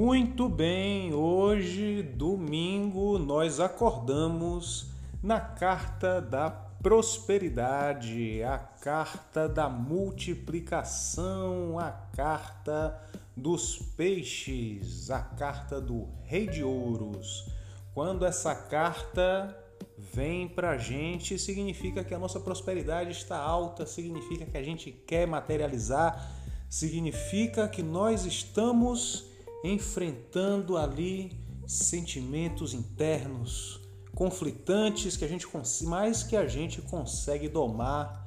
Muito bem, hoje, domingo, nós acordamos na carta da prosperidade, a carta da multiplicação, a carta dos peixes, a carta do Rei de Ouros. Quando essa carta vem para a gente, significa que a nossa prosperidade está alta, significa que a gente quer materializar, significa que nós estamos enfrentando ali sentimentos internos conflitantes que a gente mais que a gente consegue domar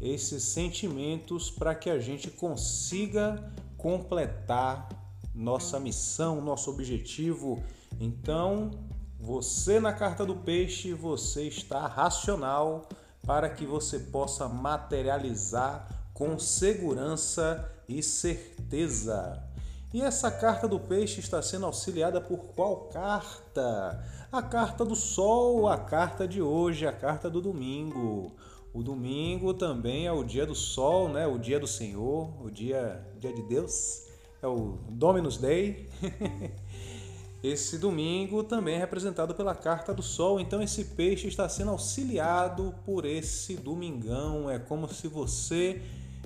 esses sentimentos para que a gente consiga completar nossa missão, nosso objetivo. Então, você na carta do peixe, você está racional para que você possa materializar com segurança e certeza. E essa carta do peixe está sendo auxiliada por qual carta? A carta do sol, a carta de hoje, a carta do domingo. O domingo também é o dia do sol, né? O dia do Senhor, o dia, dia de Deus. É o Dominus Day. Esse domingo também é representado pela carta do sol, então esse peixe está sendo auxiliado por esse domingão. É como se você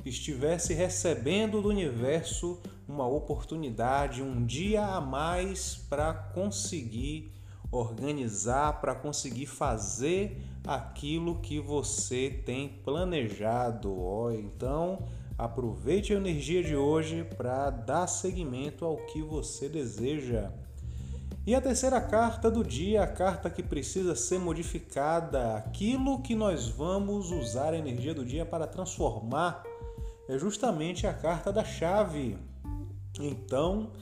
estivesse recebendo do universo uma oportunidade, um dia a mais para conseguir organizar, para conseguir fazer aquilo que você tem planejado. Então, aproveite a energia de hoje para dar seguimento ao que você deseja. E a terceira carta do dia, a carta que precisa ser modificada, aquilo que nós vamos usar a energia do dia para transformar é justamente a carta da chave. Então,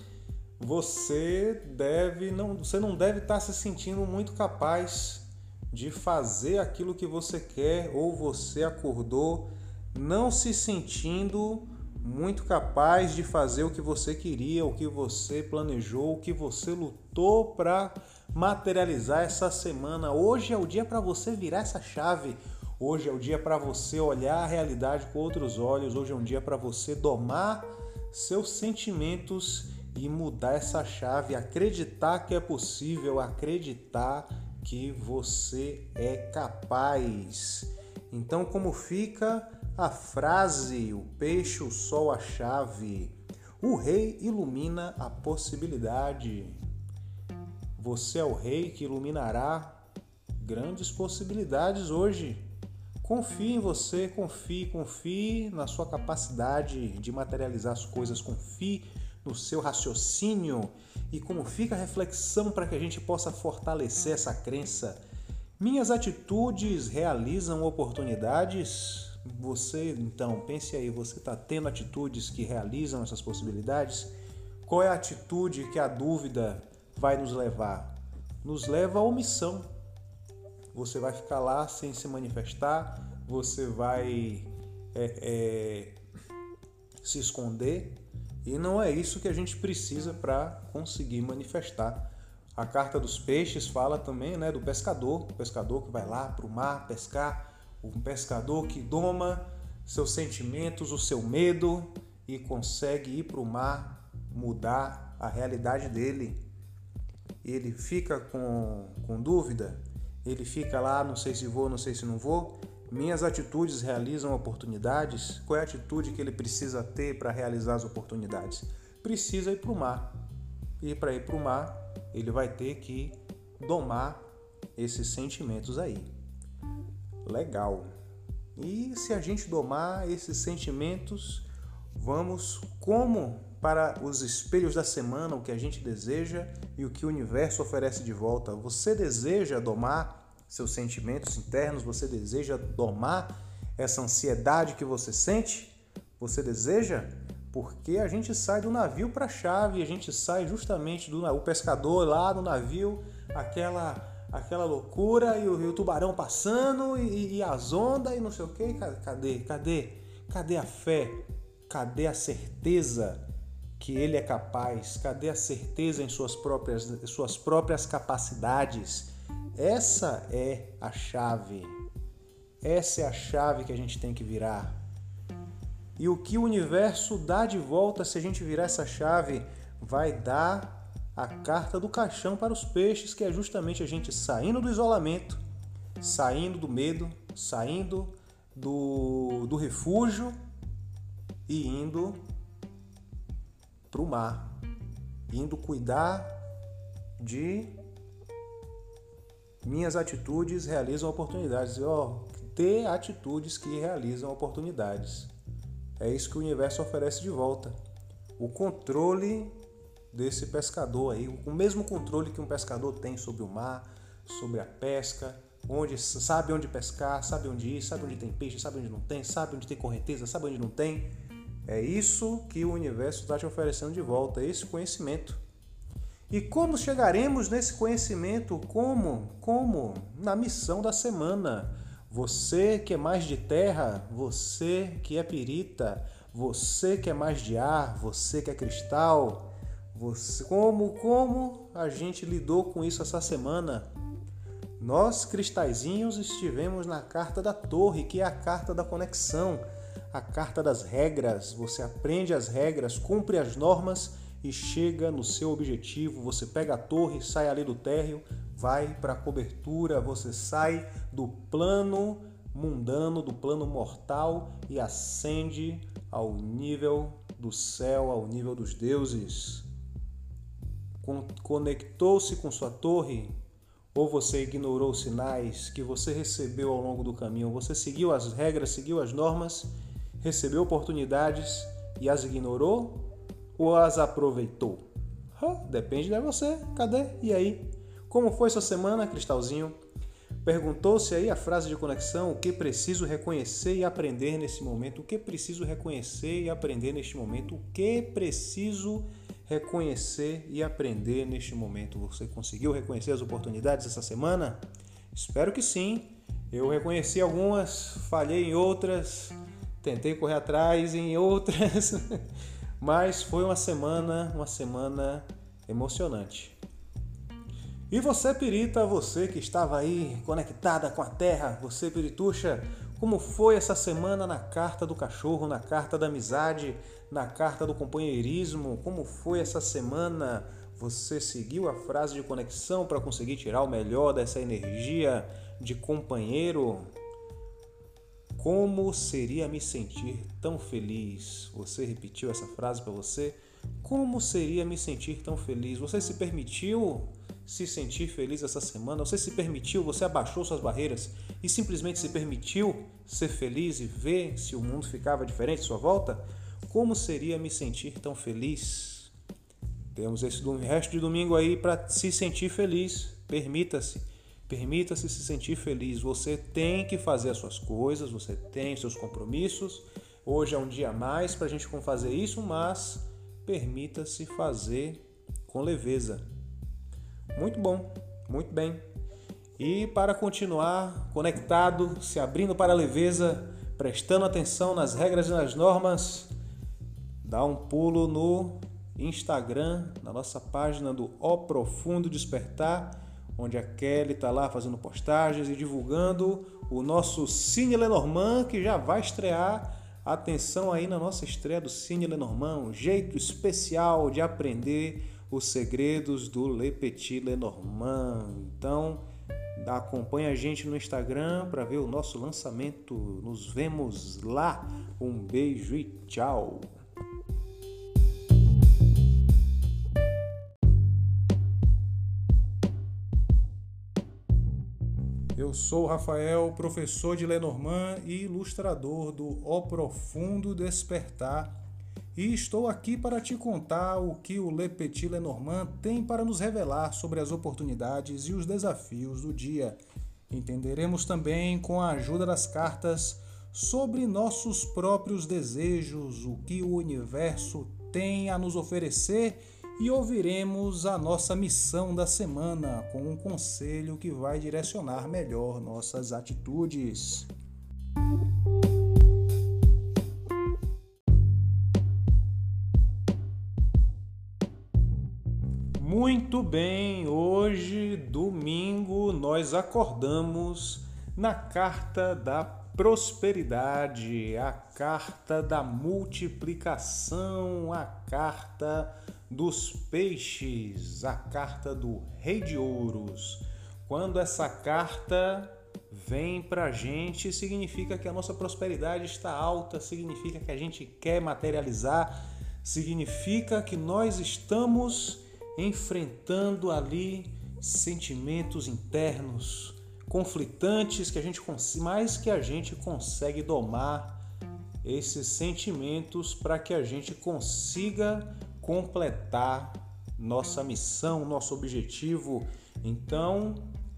você deve não, você não deve estar se sentindo muito capaz de fazer aquilo que você quer ou você acordou não se sentindo muito capaz de fazer o que você queria, o que você planejou, o que você lutou para materializar essa semana. Hoje é o dia para você virar essa chave. Hoje é o dia para você olhar a realidade com outros olhos. Hoje é um dia para você domar seus sentimentos e mudar essa chave, acreditar que é possível, acreditar que você é capaz. Então, como fica a frase: o peixe, o sol, a chave? O rei ilumina a possibilidade. Você é o rei que iluminará grandes possibilidades hoje. Confie em você, confie, confie na sua capacidade de materializar as coisas, confie no seu raciocínio e como fica a reflexão para que a gente possa fortalecer essa crença. Minhas atitudes realizam oportunidades? Você, então, pense aí, você está tendo atitudes que realizam essas possibilidades? Qual é a atitude que a dúvida vai nos levar? Nos leva à omissão você vai ficar lá sem se manifestar, você vai é, é, se esconder e não é isso que a gente precisa para conseguir manifestar. A carta dos peixes fala também né, do pescador, o pescador que vai lá para o mar pescar, um pescador que doma seus sentimentos, o seu medo e consegue ir para o mar mudar a realidade dele. Ele fica com, com dúvida, ele fica lá, não sei se vou, não sei se não vou. Minhas atitudes realizam oportunidades. Qual é a atitude que ele precisa ter para realizar as oportunidades? Precisa ir para o mar. E para ir para o mar, ele vai ter que domar esses sentimentos aí. Legal. E se a gente domar esses sentimentos, vamos como para os espelhos da semana, o que a gente deseja e o que o universo oferece de volta. Você deseja domar seus sentimentos internos? Você deseja domar essa ansiedade que você sente? Você deseja? Porque a gente sai do navio para a chave, a gente sai justamente do o pescador lá no navio, aquela aquela loucura e o, tubarão passando e, e, as ondas e não sei o que. Cadê? Cadê? Cadê a fé? Cadê a certeza que ele é capaz? Cadê a certeza em suas próprias, suas próprias capacidades? Essa é a chave. Essa é a chave que a gente tem que virar. E o que o universo dá de volta se a gente virar essa chave vai dar a carta do caixão para os peixes, que é justamente a gente saindo do isolamento, saindo do medo, saindo do, do refúgio e indo para o mar, indo cuidar de minhas atitudes realizam oportunidades. Oh, ter atitudes que realizam oportunidades. É isso que o universo oferece de volta. O controle desse pescador aí, o mesmo controle que um pescador tem sobre o mar, sobre a pesca, onde sabe onde pescar, sabe onde ir, sabe onde tem peixe, sabe onde não tem, sabe onde tem correnteza, sabe onde não tem. É isso que o universo está te oferecendo de volta, esse conhecimento. E como chegaremos nesse conhecimento? Como? Como? Na missão da semana. Você que é mais de terra, você que é pirita, você que é mais de ar, você que é cristal, você, como, como a gente lidou com isso essa semana? Nós, cristalzinhos, estivemos na carta da torre, que é a carta da conexão, a carta das regras. Você aprende as regras, cumpre as normas e chega no seu objetivo. Você pega a torre, sai ali do térreo, vai para a cobertura, você sai do plano mundano, do plano mortal e ascende ao nível do céu, ao nível dos deuses conectou-se com sua torre? Ou você ignorou os sinais que você recebeu ao longo do caminho? Você seguiu as regras, seguiu as normas, recebeu oportunidades e as ignorou? Ou as aproveitou? depende de você. Cadê? E aí? Como foi sua semana, Cristalzinho? Perguntou-se aí a frase de conexão: o que preciso reconhecer e aprender nesse momento? O que preciso reconhecer e aprender neste momento? O que preciso reconhecer e aprender neste momento. Você conseguiu reconhecer as oportunidades essa semana? Espero que sim. Eu reconheci algumas, falhei em outras, tentei correr atrás em outras, mas foi uma semana, uma semana emocionante. E você, Pirita, você que estava aí conectada com a Terra, você, Pirituxa, como foi essa semana na carta do cachorro, na carta da amizade, na carta do companheirismo? Como foi essa semana? Você seguiu a frase de conexão para conseguir tirar o melhor dessa energia de companheiro? Como seria me sentir tão feliz? Você repetiu essa frase para você? Como seria me sentir tão feliz? Você se permitiu se sentir feliz essa semana? Você se permitiu, você abaixou suas barreiras e simplesmente se permitiu ser feliz e ver se o mundo ficava diferente à sua volta? Como seria me sentir tão feliz? Temos esse resto de domingo aí para se sentir feliz. Permita-se. Permita-se se sentir feliz. Você tem que fazer as suas coisas, você tem seus compromissos. Hoje é um dia a mais para a gente fazer isso, mas permita-se fazer com leveza. Muito bom, muito bem. E para continuar conectado, se abrindo para a leveza, prestando atenção nas regras e nas normas, dá um pulo no Instagram, na nossa página do O Profundo Despertar, onde a Kelly está lá fazendo postagens e divulgando o nosso Cine Lenormand, que já vai estrear. Atenção aí na nossa estreia do Cine Lenormand, um jeito especial de aprender os segredos do Le Petit Lenormand. Então, acompanha a gente no Instagram para ver o nosso lançamento. Nos vemos lá. Um beijo e tchau. Eu sou Rafael, professor de Lenormand e ilustrador do O Profundo Despertar e estou aqui para te contar o que o Le Petit Lenormand tem para nos revelar sobre as oportunidades e os desafios do dia. Entenderemos também, com a ajuda das cartas, sobre nossos próprios desejos, o que o universo tem a nos oferecer e ouviremos a nossa missão da semana com um conselho que vai direcionar melhor nossas atitudes. Muito bem, hoje, domingo, nós acordamos na carta da prosperidade, a carta da multiplicação, a carta dos peixes, a carta do Rei de Ouros. Quando essa carta vem para a gente, significa que a nossa prosperidade está alta, significa que a gente quer materializar, significa que nós estamos enfrentando ali sentimentos internos conflitantes que a gente mais que a gente consegue domar esses sentimentos para que a gente consiga completar nossa missão, nosso objetivo. Então,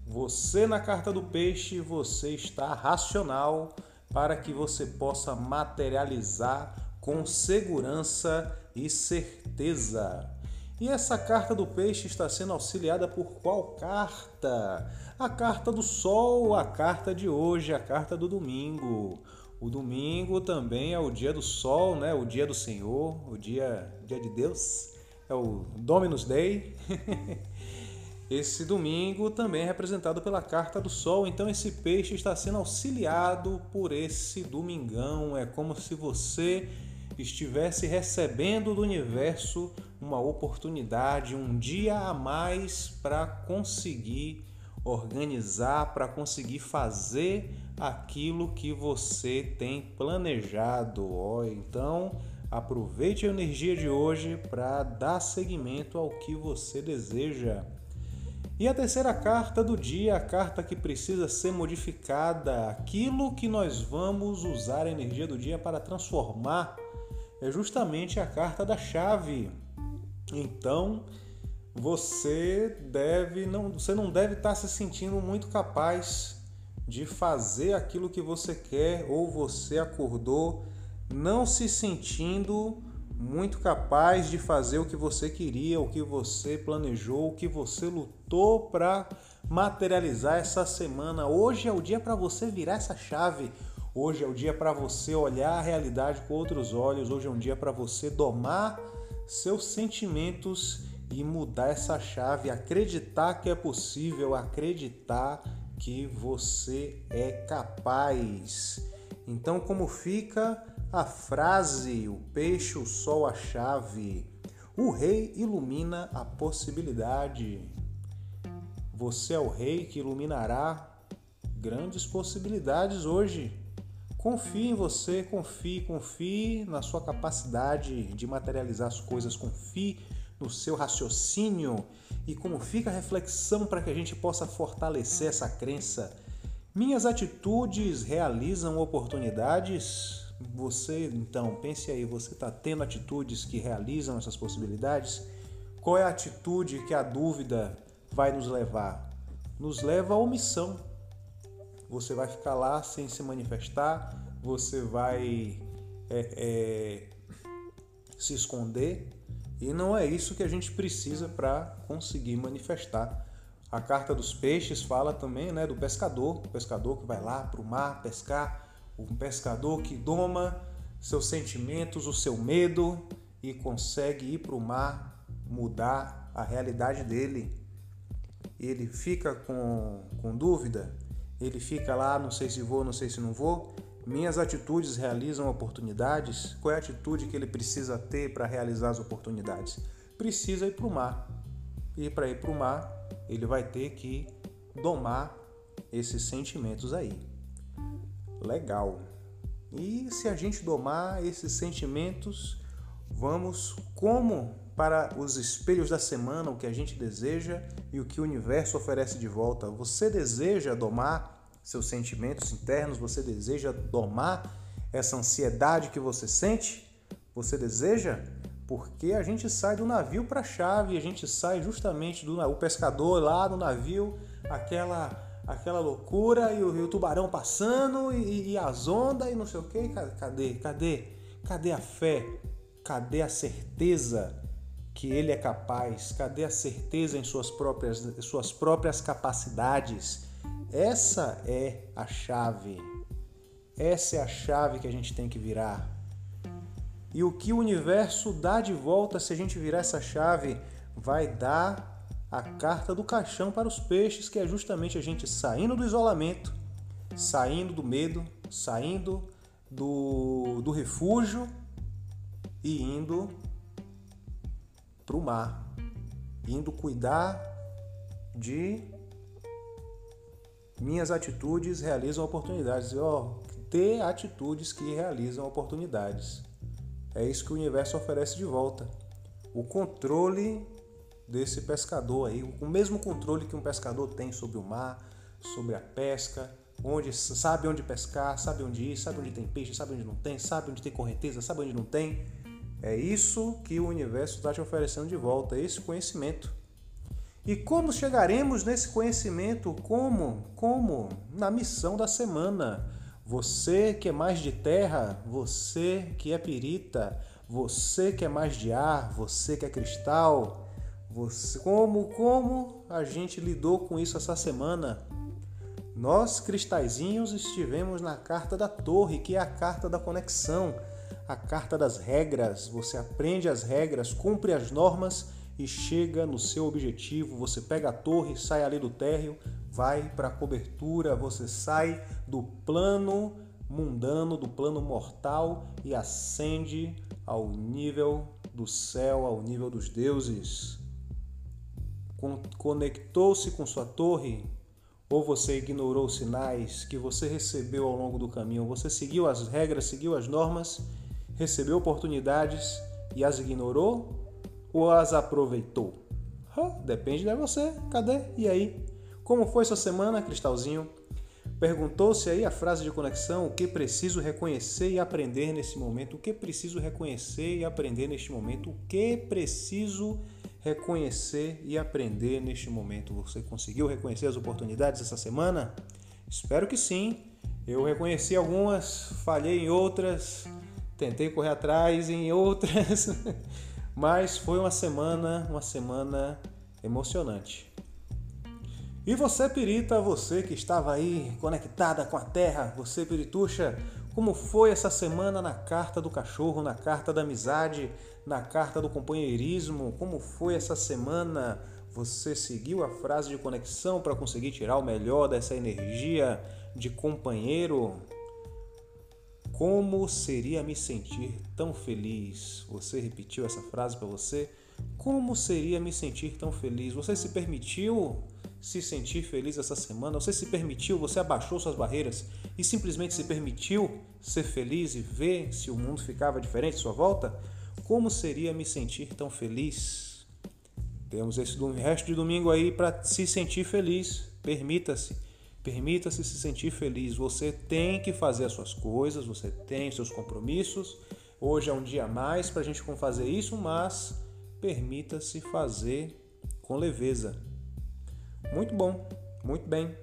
você na carta do peixe, você está racional para que você possa materializar com segurança e certeza. E essa carta do peixe está sendo auxiliada por qual carta? A carta do sol, a carta de hoje, a carta do domingo. O domingo também é o dia do sol, né? O dia do Senhor, o dia, dia de Deus. É o Dominus Day. Esse domingo também é representado pela carta do sol, então esse peixe está sendo auxiliado por esse domingão. É como se você estivesse recebendo do universo uma oportunidade, um dia a mais para conseguir organizar, para conseguir fazer aquilo que você tem planejado. Oh, então, aproveite a energia de hoje para dar seguimento ao que você deseja. E a terceira carta do dia, a carta que precisa ser modificada, aquilo que nós vamos usar a energia do dia para transformar, é justamente a carta da chave. Então, você deve não, você não deve estar se sentindo muito capaz de fazer aquilo que você quer ou você acordou não se sentindo muito capaz de fazer o que você queria, o que você planejou, o que você lutou para materializar essa semana. Hoje é o dia para você virar essa chave. Hoje é o dia para você olhar a realidade com outros olhos. Hoje é um dia para você domar seus sentimentos e mudar essa chave, acreditar que é possível, acreditar que você é capaz. Então, como fica a frase: o peixe, o sol, a chave. O rei ilumina a possibilidade. Você é o rei que iluminará grandes possibilidades hoje. Confie em você, confie, confie na sua capacidade de materializar as coisas, confie no seu raciocínio e como fica a reflexão para que a gente possa fortalecer essa crença. Minhas atitudes realizam oportunidades? Você, então, pense aí, você está tendo atitudes que realizam essas possibilidades? Qual é a atitude que a dúvida vai nos levar? Nos leva à omissão você vai ficar lá sem se manifestar, você vai é, é, se esconder e não é isso que a gente precisa para conseguir manifestar. A carta dos peixes fala também né, do pescador, o pescador que vai lá para o mar pescar, um pescador que doma seus sentimentos, o seu medo e consegue ir para o mar mudar a realidade dele. Ele fica com, com dúvida, ele fica lá, não sei se vou, não sei se não vou. Minhas atitudes realizam oportunidades. Qual é a atitude que ele precisa ter para realizar as oportunidades? Precisa ir para o mar. E para ir para o mar, ele vai ter que domar esses sentimentos aí. Legal. E se a gente domar esses sentimentos, vamos como para os espelhos da semana, o que a gente deseja e o que o universo oferece de volta. Você deseja domar seus sentimentos internos? Você deseja domar essa ansiedade que você sente? Você deseja? Porque a gente sai do navio para a chave, a gente sai justamente do o pescador lá no navio, aquela aquela loucura e o, e o tubarão passando e, e, as ondas e não sei o que. Cadê? Cadê? Cadê a fé? Cadê a certeza que ele é capaz? Cadê a certeza em suas próprias, suas próprias capacidades? Essa é a chave. Essa é a chave que a gente tem que virar. E o que o universo dá de volta se a gente virar essa chave vai dar a carta do caixão para os peixes, que é justamente a gente saindo do isolamento, saindo do medo, saindo do, do refúgio e indo para o mar, indo cuidar de minhas atitudes realizam oportunidades. Ó, ter atitudes que realizam oportunidades. É isso que o universo oferece de volta. O controle desse pescador aí, o mesmo controle que um pescador tem sobre o mar, sobre a pesca, onde sabe onde pescar, sabe onde ir, sabe onde tem peixe, sabe onde não tem, sabe onde tem correnteza, sabe onde não tem. É isso que o universo está te oferecendo de volta, esse conhecimento. E como chegaremos nesse conhecimento? Como? Como? Na missão da semana. Você que é mais de terra, você que é pirita, você que é mais de ar, você que é cristal, você como como a gente lidou com isso essa semana? Nós cristalzinhos estivemos na carta da torre, que é a carta da conexão, a carta das regras. Você aprende as regras, cumpre as normas e chega no seu objetivo. Você pega a torre, sai ali do térreo, vai para a cobertura, você sai do plano mundano, do plano mortal e ascende ao nível do céu, ao nível dos deuses. Conectou-se com sua torre? Ou você ignorou os sinais que você recebeu ao longo do caminho? Você seguiu as regras, seguiu as normas, recebeu oportunidades e as ignorou? Ou as aproveitou? depende de você. Cadê? E aí? Como foi sua semana, Cristalzinho? Perguntou-se aí a frase de conexão: o que preciso reconhecer e aprender nesse momento? O que preciso reconhecer e aprender neste momento? O que preciso reconhecer e aprender neste momento? Você conseguiu reconhecer as oportunidades essa semana? Espero que sim. Eu reconheci algumas, falhei em outras, tentei correr atrás em outras, mas foi uma semana, uma semana emocionante. E você, Pirita, você que estava aí conectada com a Terra, você, Pirituxa, como foi essa semana na carta do cachorro, na carta da amizade, na carta do companheirismo? Como foi essa semana? Você seguiu a frase de conexão para conseguir tirar o melhor dessa energia de companheiro? Como seria me sentir tão feliz? Você repetiu essa frase para você? Como seria me sentir tão feliz? Você se permitiu se sentir feliz essa semana? Você se permitiu, você abaixou suas barreiras e simplesmente se permitiu ser feliz e ver se o mundo ficava diferente à sua volta? Como seria me sentir tão feliz? Temos esse resto de domingo aí para se sentir feliz. Permita-se. Permita-se se sentir feliz. Você tem que fazer as suas coisas, você tem seus compromissos. Hoje é um dia a mais para a gente fazer isso, mas permita-se fazer com leveza. Muito bom, muito bem.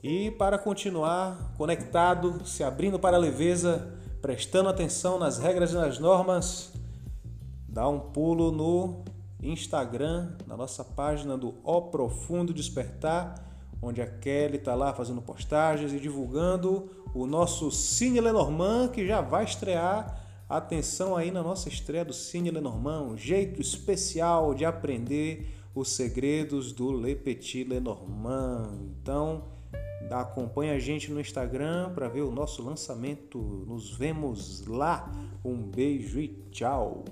E para continuar conectado, se abrindo para a leveza, prestando atenção nas regras e nas normas, dá um pulo no Instagram, na nossa página do O Profundo Despertar, onde a Kelly está lá fazendo postagens e divulgando o nosso Cine Lenormand, que já vai estrear. Atenção aí na nossa estreia do Cine Lenormand, um jeito especial de aprender os segredos do Le Petit Lenormand. Então, acompanhe a gente no Instagram para ver o nosso lançamento. Nos vemos lá. Um beijo e tchau.